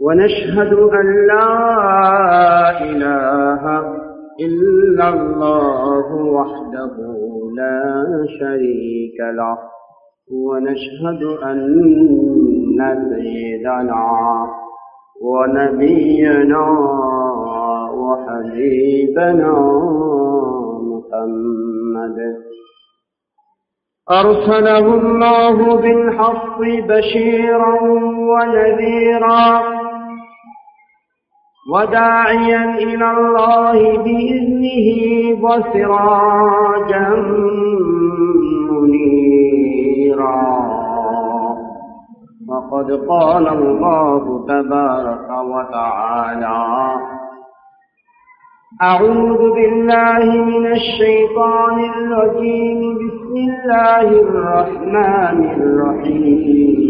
ونشهد أن لا إله إلا الله وحده لا شريك له. ونشهد أن سيدنا ونبينا وحبيبنا محمد. أرسله الله بالحق بشيرا ونذيرا. وداعيا إلى الله بإذنه وسراجا منيرا. وقد قال الله تبارك وتعالى أعوذ بالله من الشيطان الرجيم. بسم الله الرحمن الرحيم.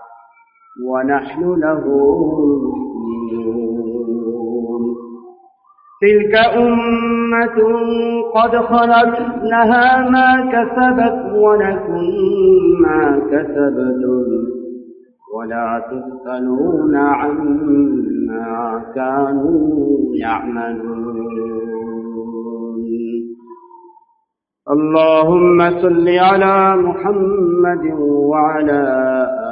ونحن له مسلمون. تلك أمة قد خلت لها ما كسبت ولكم ما كسبتم. ولا تسألون عما كانوا يعملون. اللهم صل على محمد وعلى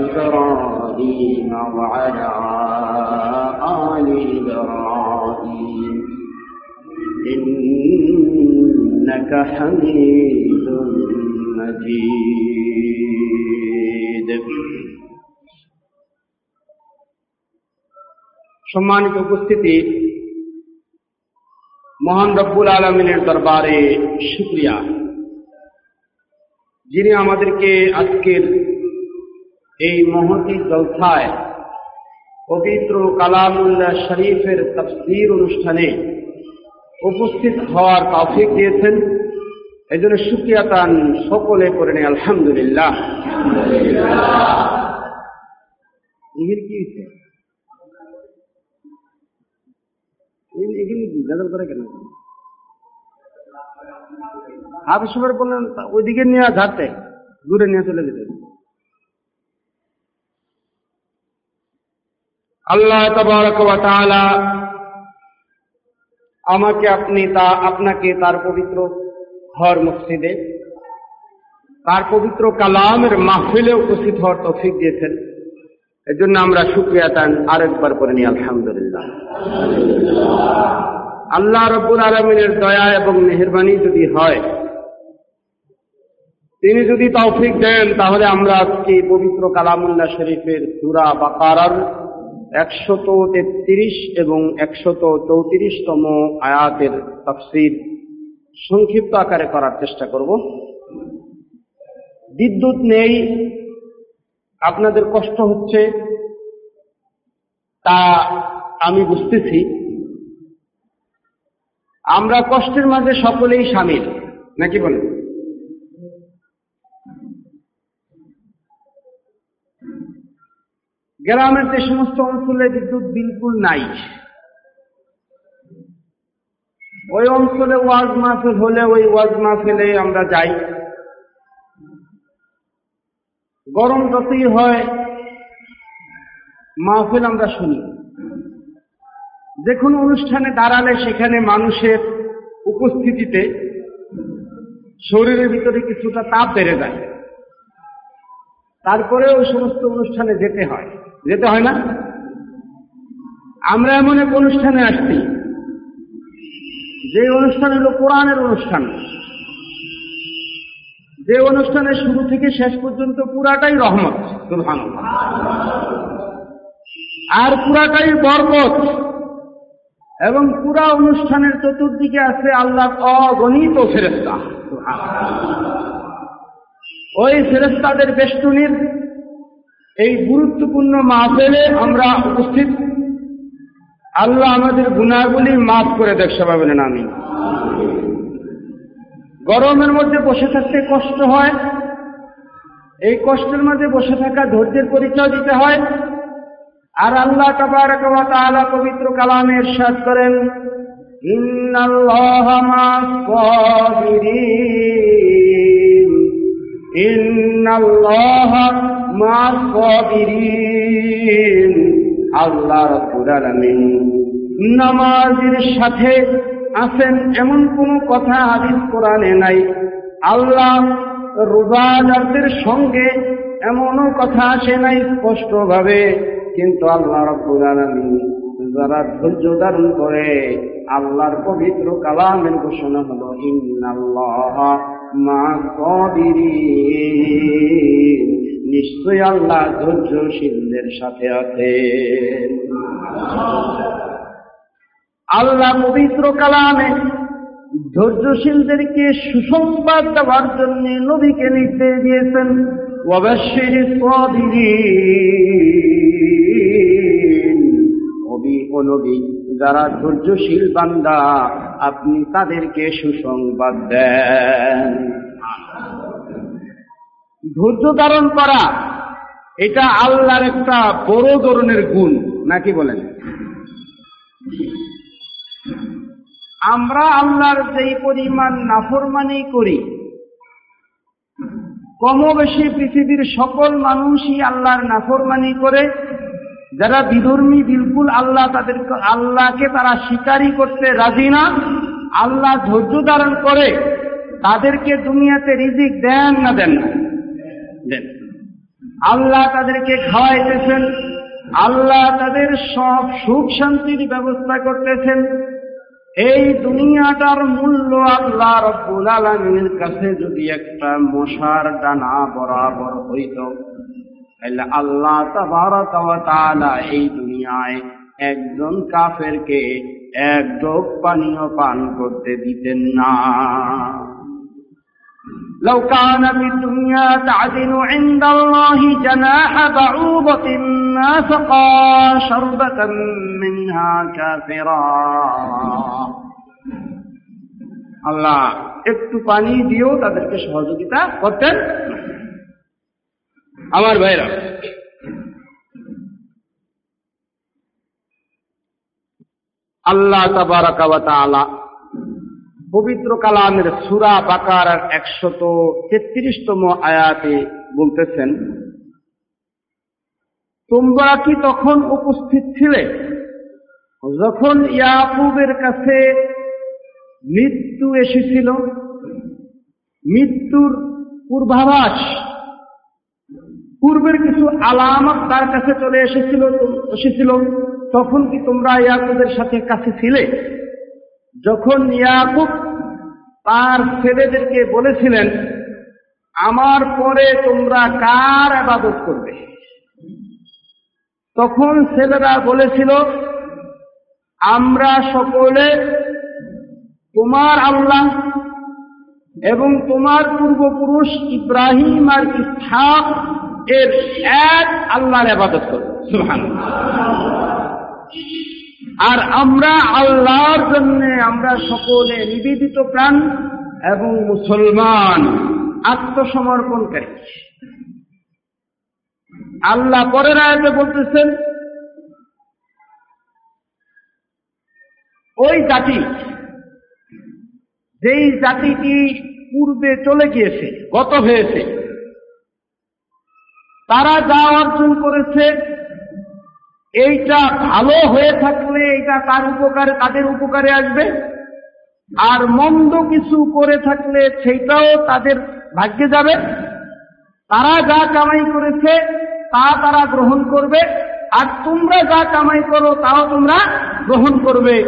إبراهيم وعلى آل إبراهيم إنك حميد مجيد সম্মানিত উপস্থিতি মহান রব্বুল আলমিনের দরবারে শুক্রিয়া যিনি আমাদেরকে আজকের এই মহতি জলসায় পবিত্র কালামুল্লাহ শরীফের তফসির অনুষ্ঠানে উপস্থিত হওয়ার তৌফিক দিয়েছেন। এই জন্য সুক্রিয়া তান সকলে করে নেই আলহামদুলিল্লাহ। হাফিজ সাহেব বললেন ওইদিকে নিয়ে ঝাড়তে দূরে নিয়ে চলে যেতে। আল্লাহ তাআলা আমাকে আপনি তা, আপনাকে তার পবিত্র ঘর মসজিদে, তার পবিত্র কালামের মাহফিলে উপস্থিত হওয়ার তফিক দিয়েছেন। এর জন্য আমরা শুক্রিয়া তান আরেকবার করে নিই, আলহামদুলিল্লাহ। আল্লাহ রব্বুল আলমিনের দয়া এবং মেহরবানি যদি হয়, তিনি যদি তৌফিক দেন, তাহলে আমরা আজকে পবিত্র কালামুল্লাহ শরীফের সুরা বাকারার একশত তেত্রিশ এবং একশত চৌত্রিশতম আয়াতের তফসির সংক্ষিপ্ত আকারে করার চেষ্টা করব। বিদ্যুৎ নেই, আপনাদের কষ্ট হচ্ছে, তা আমি বুঝতেছি। আমরা কষ্টের মাঝে সকলেই সামিল নাকি বলেন? গ্রামের যে সমস্ত অঞ্চলে বিদ্যুৎ বিলকুল নাই। ওই অঞ্চলে ওয়াজ মাহফিল হলে ওই ওয়াজ মাহফিলে আমরা যাই। গরম যতই হয়, মাহফিল আমরা শুনি। যে কোনো অনুষ্ঠানে দাঁড়ালে সেখানে মানুষের উপস্থিতিতে শরীরের ভিতরে কিছুটা তাপ বেড়ে যায়। তারপরে ওই সমস্ত অনুষ্ঠানে যেতে হয়। যেতে হয় না? আমরা এমন এক অনুষ্ঠানে আসছি। যে অনুষ্ঠান হলো কোরআনের অনুষ্ঠান। যে অনুষ্ঠানের শুরু থেকে শেষ পর্যন্ত পুরাটাই রহমত সুলহান আর পুরাটাই বরকত। এবং পুরা অনুষ্ঠানের চতুর্দিকে আছে আল্লাহ অগণিত ফেরেস্তা ওই ফেরেস্তাদের বেষ্টনীর এই গুরুত্বপূর্ণ মাহফেলে আমরা উপস্থিত। আল্লাহ আমাদের গুণাগুলি মাফ করে দেখ সবাই আমি গরমের মধ্যে বসে থাকতে কষ্ট হয়। এই কষ্টের মধ্যে বসে থাকা ধৈর্যের পরিচয় দিতে হয়। আর আল্লাহ তাআলা পবিত্র কালামে ইরশাদ করেন ইন্নাল্লাহা আল্লাহ নামাজের সাথে আছেন এমন কোন কথা হাদিস কোরআনে নাই। আল্লাহ রোজাদারদের সঙ্গে এমনও কথা আসে নাই স্পষ্টভাবে, কিন্তু আল্লাহ রব্বুল যারা ধৈর্য ধারণ করে আল্লাহর পবিত্র কালামের ঘোষণা হলো, ইন্নাল্লাহ মা সাবিরিন নিশ্চয় আল্লাহ ধৈর্যশীলদের সাথে আছে। আল্লাহ পবিত্র কালামে ধৈর্যশীলদেরকে সুসংবাদ দেওয়ার জন্য নবীকে নির্দেশ দিয়েছেন অবশ্যই যারা ধৈর্যশীল বান্দা, আপনি তাদেরকে সুসংবাদ দেন। ধৈর্য ধারণ করা, এটা আল্লাহর একটা বড় ধরনের গুণ নাকি বলেন? আমরা আল্লাহর যেই পরিমাণ নাফরমানি করি কম বেশি পৃথিবীর সকল মানুষই আল্লাহর নাফরমানি করে, যারা বিধর্মী বিলকুল আল্লাহ তাদের আল্লাহকে তারা স্বীকারই করতে রাজি না, আল্লাহ ধৈর্য ধারণ করে, তাদেরকে দুনিয়াতে রিজিক দেন না দেন না। দেন। আল্লাহ তাদেরকে খাওয়াইতেছেন, আল্লাহ তাদের সব সুখ শান্তির ব্যবস্থা করতেছেন। এই দুনিয়াটার মূল্য আল্লাহ রব্বুল কাছে যদি একটা মশার ডানা বরাবর হইত, তাহলে আল্লাহ তাবারা এই দুনিয়ায় একজন কাফেরকে এক ডোক পানীয় পান করতে দিতেন না। لو كان في الدنيا تعدل عند الله جناح بعوضة ما سقى شربة منها كافرا আল্লাহ একটু পানি দিয়েও তাদেরকে সহযোগিতা করতেন আমার ভাইরা আল্লাহ তাবারাকালা পবিত্র কালামের সুরা বাকার একশত তেত্রিশতম আয়াতে বলতেছেন, তোমরা কি তখন উপস্থিত ছিলে? যখন ইয়াকুবের কাছে মৃত্যু এসেছিল, মৃত্যুর পূর্বাভাস, পূর্বের কিছু আলামত তার কাছে চলে এসেছিল এসেছিল, তখন কি তোমরা ইয়াকুবের সাথে কাছে ছিলে? যখন ইয়াকুব তার ছেলেদেরকে বলেছিলেন, আমার পরে তোমরা কার আবাদত করবে? তখন ছেলেরা বলেছিল, আমরা সকলে তোমার আল্লাহ এবং তোমার পূর্বপুরুষ ইব্রাহিম আর ইসহাক এর এক আল্লাহর আবাদত করব। আর আমরা আল্লাহর জন্য আমরা সকলে নিবেদিত প্রাণ এবং মুসলমান, আত্মসমর্পণকারী। আল্লাহ পরের আয়াতে বলতেছেন, ওই জাতি, যেই জাতিটি পূর্বে চলে গিয়েছে, গত হয়েছে, তারা যা অর্জন করেছে এইটা ভালো হয়ে থাকলে এটা তার উপকারে, তাদের উপকারে আসবে। আর মন্দ কিছু করে থাকলে সেইটাও তাদের ভাগ্যে যাবে। তারা যা কামাই করেছে, তা তারা গ্রহণ করবে। আর তোমরা যা কামাই করো, তাও তোমরা গ্রহণ করবে।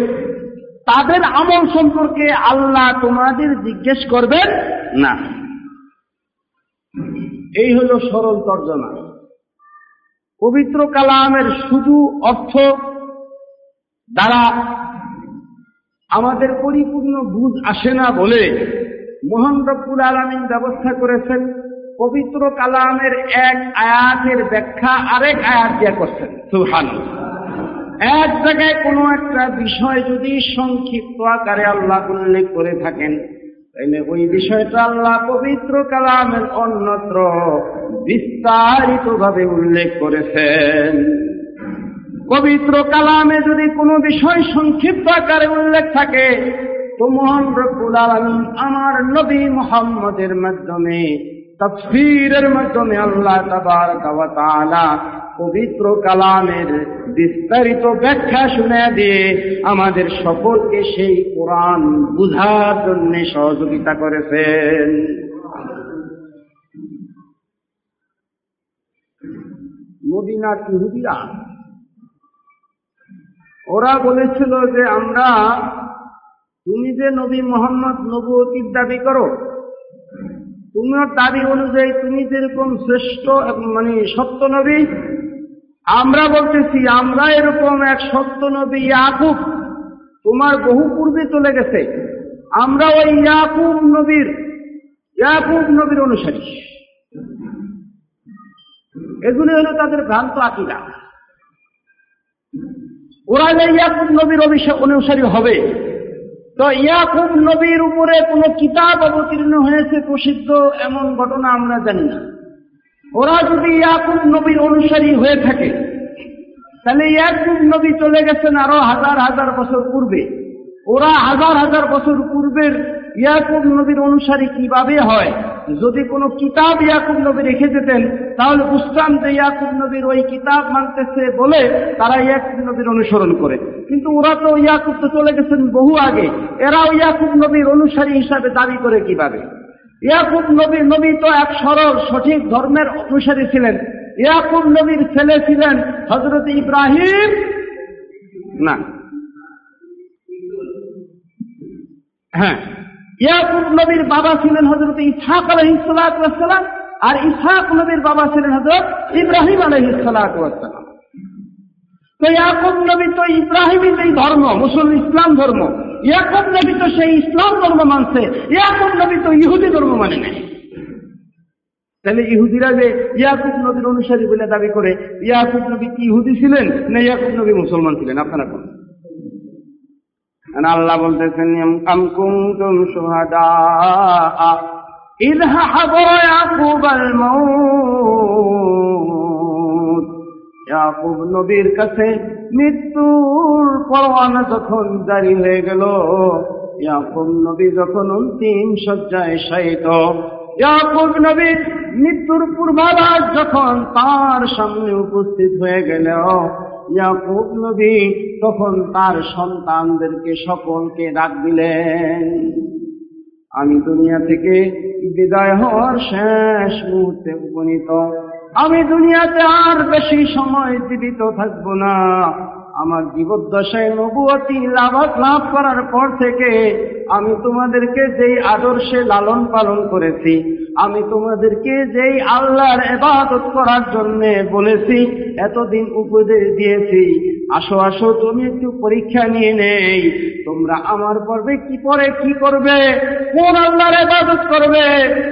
তাদের আমল সম্পর্কে আল্লাহ তোমাদের জিজ্ঞেস করবেন না। এই হলো সরল তর্জমা। পবিত্র কালামের শুধু অর্থ দ্বারা আমাদের পরিপূর্ণ বুঝ আসে না বলে মোহন রব্বুল আলমিন ব্যবস্থা করেছেন, পবিত্র কালামের এক আয়াতের ব্যাখ্যা আরেক আয়াত দিয়ে করছেন। সুহান এক জায়গায় কোনো একটা বিষয় যদি সংক্ষিপ্ত আকারে আল্লাহ উল্লেখ করে থাকেন তাইলে ওই বিষয়টা আল্লাহ পবিত্র কালামের অন্যত্র বিস্তারিত ভাবে উল্লেখ করেছেন। পবিত্র কালামে যদি কোনো বিষয় সংক্ষিপ্ত আকারে উল্লেখ থাকে, তো মোহন রব্বুল আলমিন আমার নবী মোহাম্মদের মাধ্যমে তফসিরের মাধ্যমে আল্লাহ তাবার তাআলা পবিত্র কালামের বিস্তারিত ব্যাখ্যা শুনে দিয়ে আমাদের সকলকে সেই কোরআন বুঝার জন্য সহযোগিতা করেছেন। মদিনার ইহুদিরা, ওরা বলেছিল যে আমরা, তুমি যে নবী মোহাম্মদ নবতির দাবি করো তোমার দাবি অনুযায়ী তুমি যেরকম শ্রেষ্ঠ মানে সত্য নবী, আমরা বলতেছি, আমরা এরকম এক সত্য নবী ইয়াকুব, তোমার বহু পূর্বে চলে গেছে। আমরা ওই ইয়াকুব নবীর ইয়াকুব নবীর অনুসারী। এগুলি হলো তাদের ভ্রান্ত আকিরা ওরা যে ইয়াকুব নবীর অনুসারী হবে। তো ইয়াকুব নবীর উপরে কোন কিতাব অবতীর্ণ হয়েছে প্রসিদ্ধ এমন ঘটনা আমরা জানি না। ওরা যদি ইয়াকুব নবীর অনুসারী হয়ে থাকে, তাহলে ইয়াকুব নবী চলে গেছেন আরও হাজার হাজার বছর পূর্বে। ওরা হাজার হাজার বছর পূর্বের ইয়াকুব নবীর অনুসারী কীভাবে হয়? যদি কোনো কিতাব ইয়াকুব নবী রেখে যেতেন তাহলে বুঝতাম যে ইয়াকুব নবীর ওই কিতাব মানতেছে বলে তারা ইয়াকুব নবীর অনুসরণ করে। কিন্তু ওরা তো ইয়াকুব তো চলে গেছেন বহু আগে। এরাও ইয়াকুব নবীর অনুসারী হিসাবে দাবি করে কীভাবে? ইয়াকুব নবীর নবী তো এক সরল, সঠিক ধর্মের অনুসারী ছিলেন। ইয়াকুব নবীর ছেলে ছিলেন হজরত ইব্রাহিম? না। হ্যাঁ। ইয়াকুব নবীর বাবা ছিলেন হজরত ইসহাক আলহিসাম আর ইসহাক নবীর বাবা ছিলেন হজরত ইব্রাহিম আলহিসাম তো ইয়াকুব নবী তো ইব্রাহিমের এই ধর্ম, মুসলিম ইসলাম ধর্ম। ইয়াকুব নবী তো সেই ইসলাম ধর্ম মানছে, ইয়াকুব নবী তো ইহুদি ধর্ম মানে নেই। তাহলে ইহুদিরা যে ইয়াকুব নবীর অনুসারী বলে দাবি করে, ইয়াকুব নবী কি ইহুদি ছিলেন না ইয়াকুব নবী মুসলমান ছিলেন? আপনারা কোন আল্লাহ বলতেছেন আম কুনতুম শুহাদা إذ حضر يعقوب الموت ইয়াকুব নবীর কাছে মৃত্যুর পরওয়ানা যখন জারি হয়ে গেল ইয়াকুব নবী যখন অন্তিম শয্যায় শায়িত ইয়াকুব নবীর মৃত্যুর পূর্বাভাস যখন তার সামনে উপস্থিত হয়ে গেল ইয়াকুব নবী তখন তার সন্তানদেরকে সকলকে ডাক দিলেন, আমি দুনিয়া থেকে বিদায় হওয়ার শেষ মুহূর্তে উপনীত। আমি দুনিয়াতে আর বেশি সময় জীবিত থাকব না। আমার জীবদ্দশায় নবুয়তি লাভ লাভ করার পর থেকে আমি তোমাদেরকে যেই আদর্শে লালন পালন করেছি, আমি তোমাদেরকে যেই আল্লাহর এবাদত করার জন্য বলেছি, এতদিন উপদেশ দিয়েছি। আসো আসো, তুমি একটু পরীক্ষা নিয়ে নেই। তোমরা আমার পর্বে কি পরে কি করবে? কোন আল্লাহর এবাদত করবে?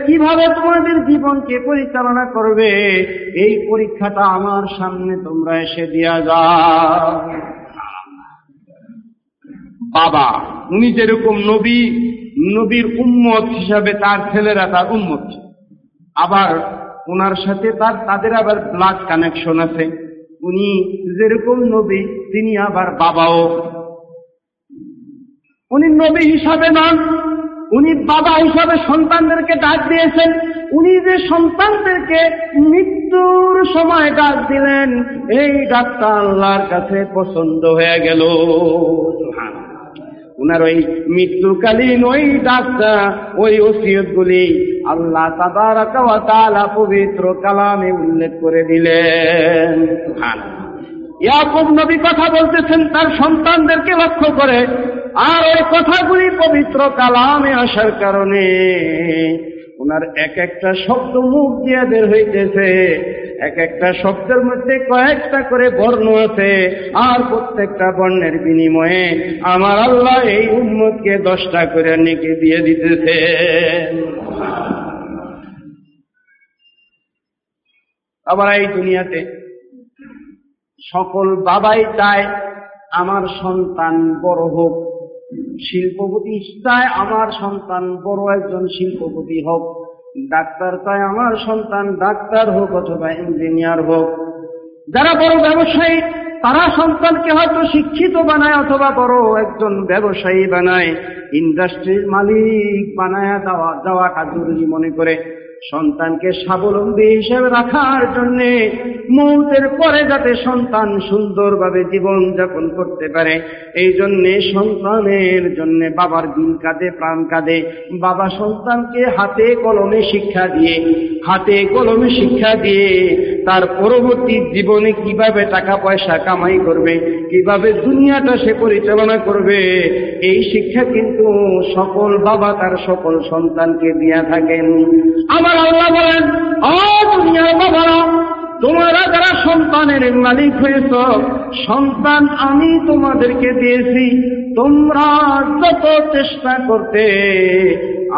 কীভাবে তোমাদের জীবনকে পরিচালনা করবে? এই পরীক্ষাটা আমার সামনে তোমরা এসে দিয়া যাও। বাবা। উনি যেরকম নবী, নবীর উম্মত হিসাবে তার ছেলেরা তার উম্মত। আবার ওনার সাথে তার, তাদের আবার ব্লাড কানেকশন আছে। উনি যেরকম নবী, তিনি আবার বাবাও। উনি নবী হিসাবে নন, উনি বাবা হিসাবে সন্তানদেরকে ডাক দিয়েছেন। উনি যে সন্তানদেরকে মৃত্যুর সময় ডাক দিলেন, এই ডাকটা আল্লাহর কাছে পছন্দ হয়ে গেল। উনার ওই মৃত্যুকালীন ওই ডাকটা, ওই ওসিয়ত গুলি আল্লাহ তালা পবিত্র কালামে উল্লেখ করে দিলেন। ইয়াকুব নবী কথা বলতেছেন, তার সন্তানদেরকে লক্ষ্য করে। আর ওই কথাগুলি পবিত্র কালামে আসার কারণে ওনার এক একটা শব্দ মুখ দিয়ে বের হইতেছে। এক একটা শব্দের মধ্যে কয়েকটা করে বর্ণ আছে, আর প্রত্যেকটা বর্ণের বিনিময়ে আমার আল্লাহ এই উম্মতকে দশটা করে নেকে দিয়ে দিতেছে আবার এই দুনিয়াতে সকল বাবাই চায় আমার সন্তান বড় হোক, শিল্পপতি চায় আমার সন্তান বড় একজন শিল্পপতি হোক। ডাক্তার তাই আমার সন্তান ডাক্তার হোক অথবা ইঞ্জিনিয়ার হোক। যারা বড় ব্যবসায়ী, তারা সন্তানকে হয়তো শিক্ষিত বানায় অথবা বড় একজন ব্যবসায়ী বানায়। ইন্ডাস্ট্রির মালিক বানায় দেওয়া যাওয়াটা জরুরি মনে করে। সন্তানকে স্বাবলম্বী হিসেবে রাখার জন্য মৌতের পরে যাতে সন্তান সুন্দরভাবে জীবন যাপন করতে পারে, এই জন্যে সন্তানের জন্য বাবার দিন কাঁদে, প্রাণ কাঁদে। বাবা সন্তানকে হাতে কলমে শিক্ষা দিয়ে, হাতে কলমে শিক্ষা দিয়ে তার পরবর্তী জীবনে কীভাবে টাকা পয়সা কামাই করবে, কীভাবে দুনিয়াটা সে পরিচালনা করবে, এই শিক্ষা কিন্তু সকল বাবা তার সকল সন্তানকে দিয়া থাকেন। আমার আল্লাহ বলেন দুনিয়ার বাবারা, তোমরা যারা সন্তানের মালিক হয়েছ, সন্তান আমি তোমাদেরকে দিয়েছি। তোমরা যত চেষ্টা করতে,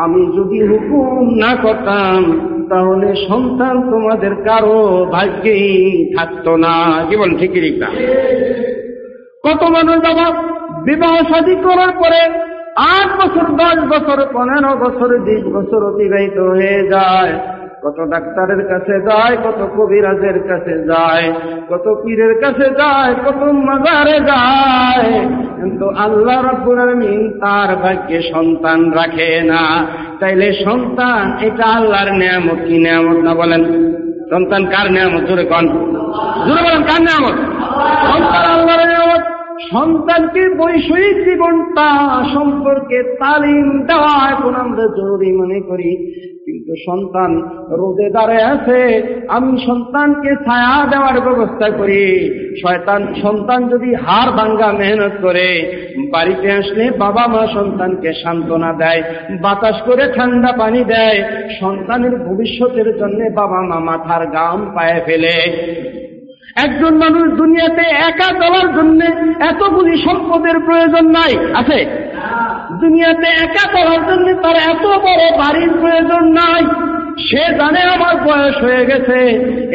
আমি যদি হুকুম না করতাম তাহলে সন্তান তোমাদের কারও ভাগ্যেই থাকতো না। জীবন ঠিকই না? কত মানুষ বাবা বিবাহ শাদী করার পরে আট বছর, দশ বছর, পনেরো বছর, বিশ বছর অতিবাহিত হয়ে যায়। কত ডাক্তারের কাছে যায়, কত কবিরাজের কাছে যায়, কত পীরের কাছে যায়, কত মাজারে যায়। কিন্তু আল্লাহ রব্বুল আলমিন তার ভাগ্যে সন্তান রাখে না। তাইলে সন্তান এটা আল্লাহর নিয়ামত, কি নিয়ামত না বলেন? সন্তান কার নিয়ামত? জোরে কন। জোরে বলেন, কার নিয়ামত? সন্তান আল্লাহর নিয়ামত। সন্তানকে বৈষয়িক জীবনটা সম্পর্কে তালিম দেওয়া এখন আমরা জরুরি মনে করি। সন্তান রোদে দাঁড়ায় আছে, আমি সন্তানকে ছায়া দেওয়ার ব্যবস্থা করি। শয়তান, সন্তান যদি হার ভাঙ্গা মেহনত করে, বাড়িতে আসলে বাবা মা সন্তানকে সান্ত্বনা দেয়, বাতাস করে ঠান্ডা পানি দেয়, সন্তানের ভবিষ্যতের জন্য বাবা মা মাথার গাম পায়ে ফেলে। একজন মানুষ দুনিয়াতে একা চলার জন্য এতগুলি সম্পদের প্রয়োজন নাই, আছে? দুনিয়াতে একা চলার জন্য তার এত বড় বাড়ির প্রয়োজন নাই। সে জানে আমার বয়স হয়ে গেছে,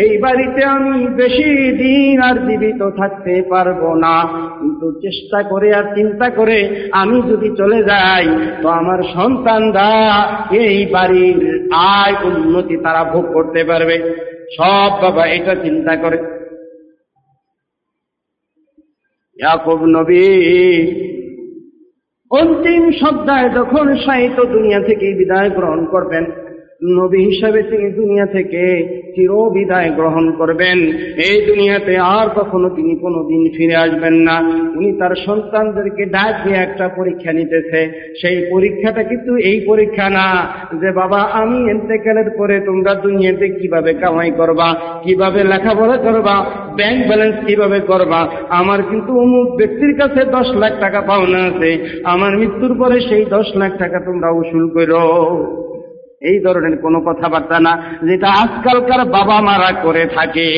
এই বাড়িতে আমি বেশি দিন আর জীবিত থাকতে পারব না। কিন্তু চেষ্টা করে আর চিন্তা করে আমি যদি চলে যাই, তো আমার সন্তানরা এই বাড়ির আয় উন্নতি তারা ভোগ করতে পারবে। সব বাবা এটা চিন্তা করে। ইয়াকুব নবী। অন্তিম সপ্তাহে যখন সাহিত্য দুনিয়া থেকে বিদায় গ্রহণ করবেন, নবী হিসাবে তিনি দুনিয়া থেকে চির বিদায় গ্রহণ করবেন। এই দুনিয়াতে আর কখনো তিনি কোনো দিন ফিরে আসবেন না। উনি তার সন্তানদেরকে ডাক দিয়ে একটা পরীক্ষা নিতেছে। সেই পরীক্ষাটা কিন্তু এই পরীক্ষা না যে, বাবা, আমি এতেকালের পরে তোমরা দুনিয়াতে কীভাবে কামাই করবা? কীভাবে লেখাপড়া করবা? ব্যাংক ব্যালেন্স কীভাবে করবা? আমার কিন্তু অমুক ব্যক্তির কাছে দশ লাখ টাকা পাওনা আছে। আমার মৃত্যুর পরে সেই দশ লাখ টাকা তোমরা উসুল করো। এই ধরনের কোনো কথাবার্তা না, যেটা আজকালকার বাবা মারা করে থাকে।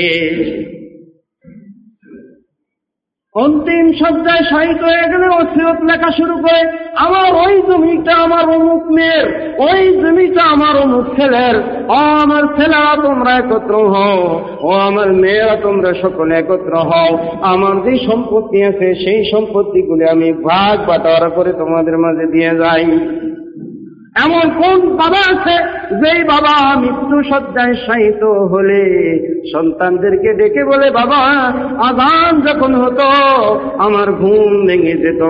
অন্তিম সজ্জায় শাহিত হয়ে গেলে অসিরত লেখা শুরু করে, আমার ওই জমিটা আমার অমুক মেয়ের, ওই জমিটা আমার অমুক ছেলের, ও আমার ছেলেরা তোমরা একত্র হও, ও আমার মেয়েরা তোমরা সকলে একত্র হও, আমার যে সম্পত্তি আছে সেই সম্পত্তিগুলি আমি ভাগ বাটোয়ারা করে তোমাদের মাঝে দিয়ে যাই। এমন কোন বাবা আছে, যেই বাবা মৃত্যু সজ্জায় শায়িত হলে? সন্তানদেরকে ডেকে বলে, বাবা, আজান যখন হতো, আমার ঘুম ভেঙে যেত।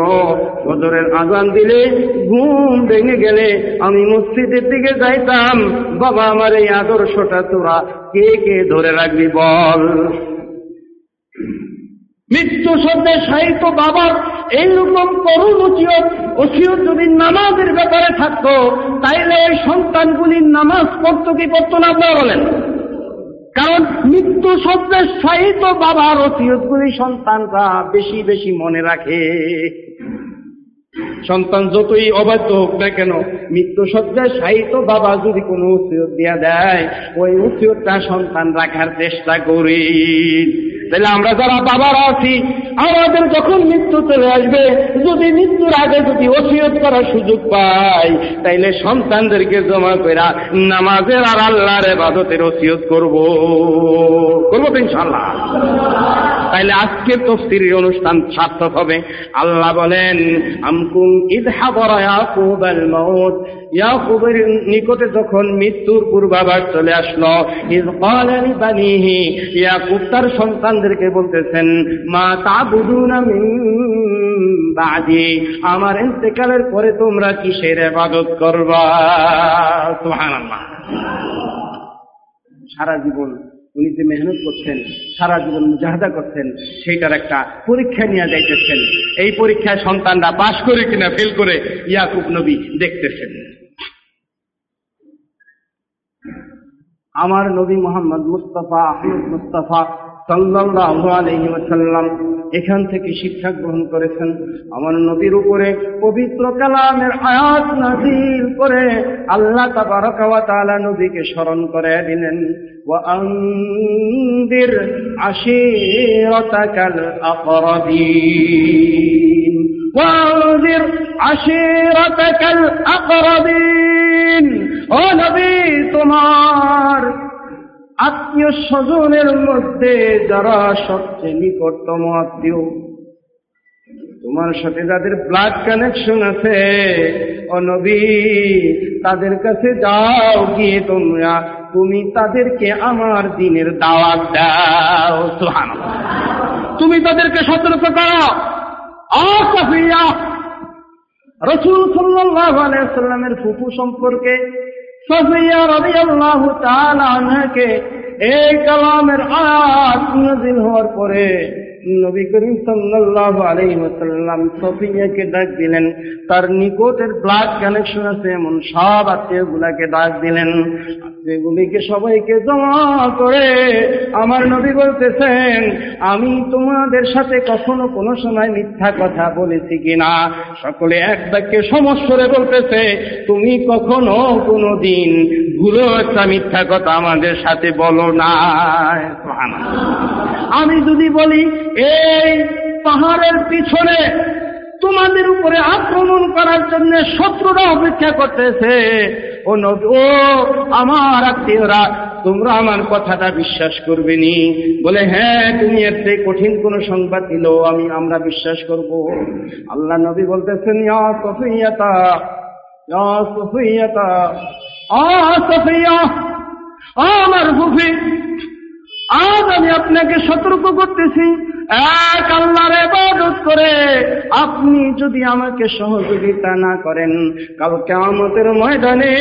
বদরের আজান দিলে ঘুম ভেঙে গেলে আমি মসজিদের দিকে যাইতাম। বাবা, আমার এই আদর্শটা তোরা কে কে ধরে রাখবি বল? মৃত্যু শব্দে সাহিত্য বাবার এইরকম করুণ উচিত ওসিয়ত যদি নামাজের ব্যাপারে থাকতো, তাইলে ওই সন্তানগুলির নামাজ পড়তো কি পড়তো না আপনারা বলেন? কারণ মৃত্যু শব্দের সাহিত্য বাবার ওসিয়তগুলি সন্তানরা বেশি বেশি মনে রাখে। সন্তান যতই অবাধ্য হোক না কেন, মৃত্যু সজ্জায় সাহিত্য বাবা যদি কোনো উচিত দিয়া দেয়, ওই উচিতটা সন্তান রাখার চেষ্টা করি। তাহলে আমরা যারা বাবারা আছি, আমাদের যখন মৃত্যু চলে আসবে, যদি মৃত্যুর আগে যদি ওসিয়ত করার সুযোগ পাই, তাইলে সন্তানদেরকে জমা করা নামাজের আর আল্লাহর এবাদতের ওসিয়ত করব। করব তো ইনশাল্লাহ তাইলে আজকের তফসিরের অনুষ্ঠান সার্থক হবে। আল্লাহ বলেন, আমকুম ইয়াকুব আল মাউত। ইয়াকুবের নিকটে যখন মৃত্যুর পূর্বাভাস চলে আসলো ইজ ক্বালা লিবানিহি, ইয়াকুব তার সন্তানদেরকে বলতেছেন, মা তাবুদুনা মিন বাদি, আমার ইন্তেকালের পরে তোমরা কিসের ইবাদত করবা? সুবহানাল্লাহ। সারা জীবন উনি যে মেহনত করছেন, সারা জীবন মুজাহাদা করছেন, সেইটার একটা পরীক্ষা নিয়ে যাইতেছেন। এই পরীক্ষায় সন্তানরা পাশ করে কিনা ফেল করে ইয়াকুব নবী দেখতেছেন। আমার নবী মোহাম্মদ মুস্তফা আহমদ মুস্তফা আলাইহি এখান থেকে শিক্ষা গ্রহণ করেছেন। আমার নবীর উপরে পবিত্র কালামের আয়াত নাজিল করে আল্লাহ তাবারকা ওয়া তাআলা নবীকে স্মরণ করে দিলেন। ওয়া আনদির আশীরাতাকাল আকরাবিন। ওয়া আনদির আশীরাতাকাল আকরাবিন। ও নবী, তোমার আত্মীয় স্বজনের মধ্যে যারা সবচেয়ে নিকটতম আত্মীয়, তোমার সাথে যাদের ব্লাড কানেকশন আছে অনবী তাদের কাছে যাও গিয়ে তোমরা, তুমি তাদেরকে আমার দিনের দাওয়াত দাও। সুহান তুমি তাদেরকে সতর্ক করো। রসুল সাল্লাল্লাহু আলাইহি সাল্লামের ফুফু সম্পর্কে সফিয়া রবি আল্লাহ তালাকে এই কালামের আয়াত নাযিল হওয়ার পরে নবী করিম ওয়াসাল্লাম সফিয়াকে ডাক দিলেন। তার নিকটের ব্লাড কানেকশন আছে, এমন সব আত্মীয়গুলাকে ডাক দিলেন। আত্মীয়গুলিকে সবাইকে জমা করে আমার নবী বলতেছেন, আমি তোমাদের সাথে কখনো কোনো সময় মিথ্যা কথা বলেছি কিনা? সকলে এক বাক্যে সমস্যরে বলতেছে, তুমি কখনো কোনো দিনগুলো একটা মিথ্যা কথা আমাদের সাথে বলো না আমি যদি বলি এই পাহাড়ের পিছনে তোমাদের উপরে আক্রমণ করার জন্য শত্রুরা অপেক্ষা করতেছে। ও ও আমার আত্মীয়রা, তোমরা আমার কথাটা বিশ্বাস করবে নি। বলে হ্যাঁ তুমি এর থেকে কঠিন কোন সংবাদ দিল, আমি, আমরা বিশ্বাস করব। আল্লাহ নবী বলতেছেন আমার ফুফি আজ আমি আপনাকে সতর্ক করতেছি এক আল্লাহর ইবাদত করে আপনি যদি আমাকে সহযোগিতা না করেন কালকে আমাদের ময়দানে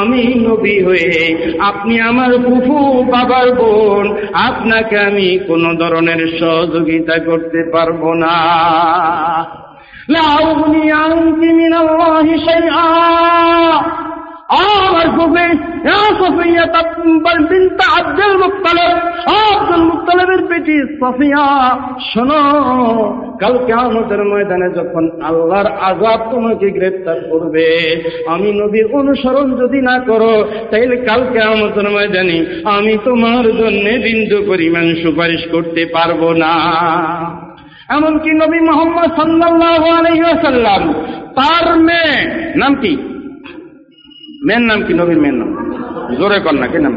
আমি নবী হয়ে আপনি আমার ফুফু বাবার বোন আপনাকে আমি কোনো ধরনের সহযোগিতা করতে পারবো না لا أغني عنك من الله شيئا আমার ফুফি সফিয়া বিনত আব্দুল আব্দুল মুত্তালিবের বেটি সফিয়া। কালকে আমাদের ময়দানে যখন আল্লাহর আজাব তোমাকে গ্রেফতার করবে, আমি নবীর অনুসরণ যদি না করো, তাইলে কালকে আমাদের ময়দানে আমি তোমার জন্য বিন্দু পরিমাণ সুপারিশ করতে পারব না। এমনকি নবী মোহাম্মদ সাল্লাল্লাহু আলাইহি ওয়াসাল্লাম, তার মেয়ে, নাম কি? মেয়ের নাম কি নবীর মেয়ের নাম জোরে কর না কি নাম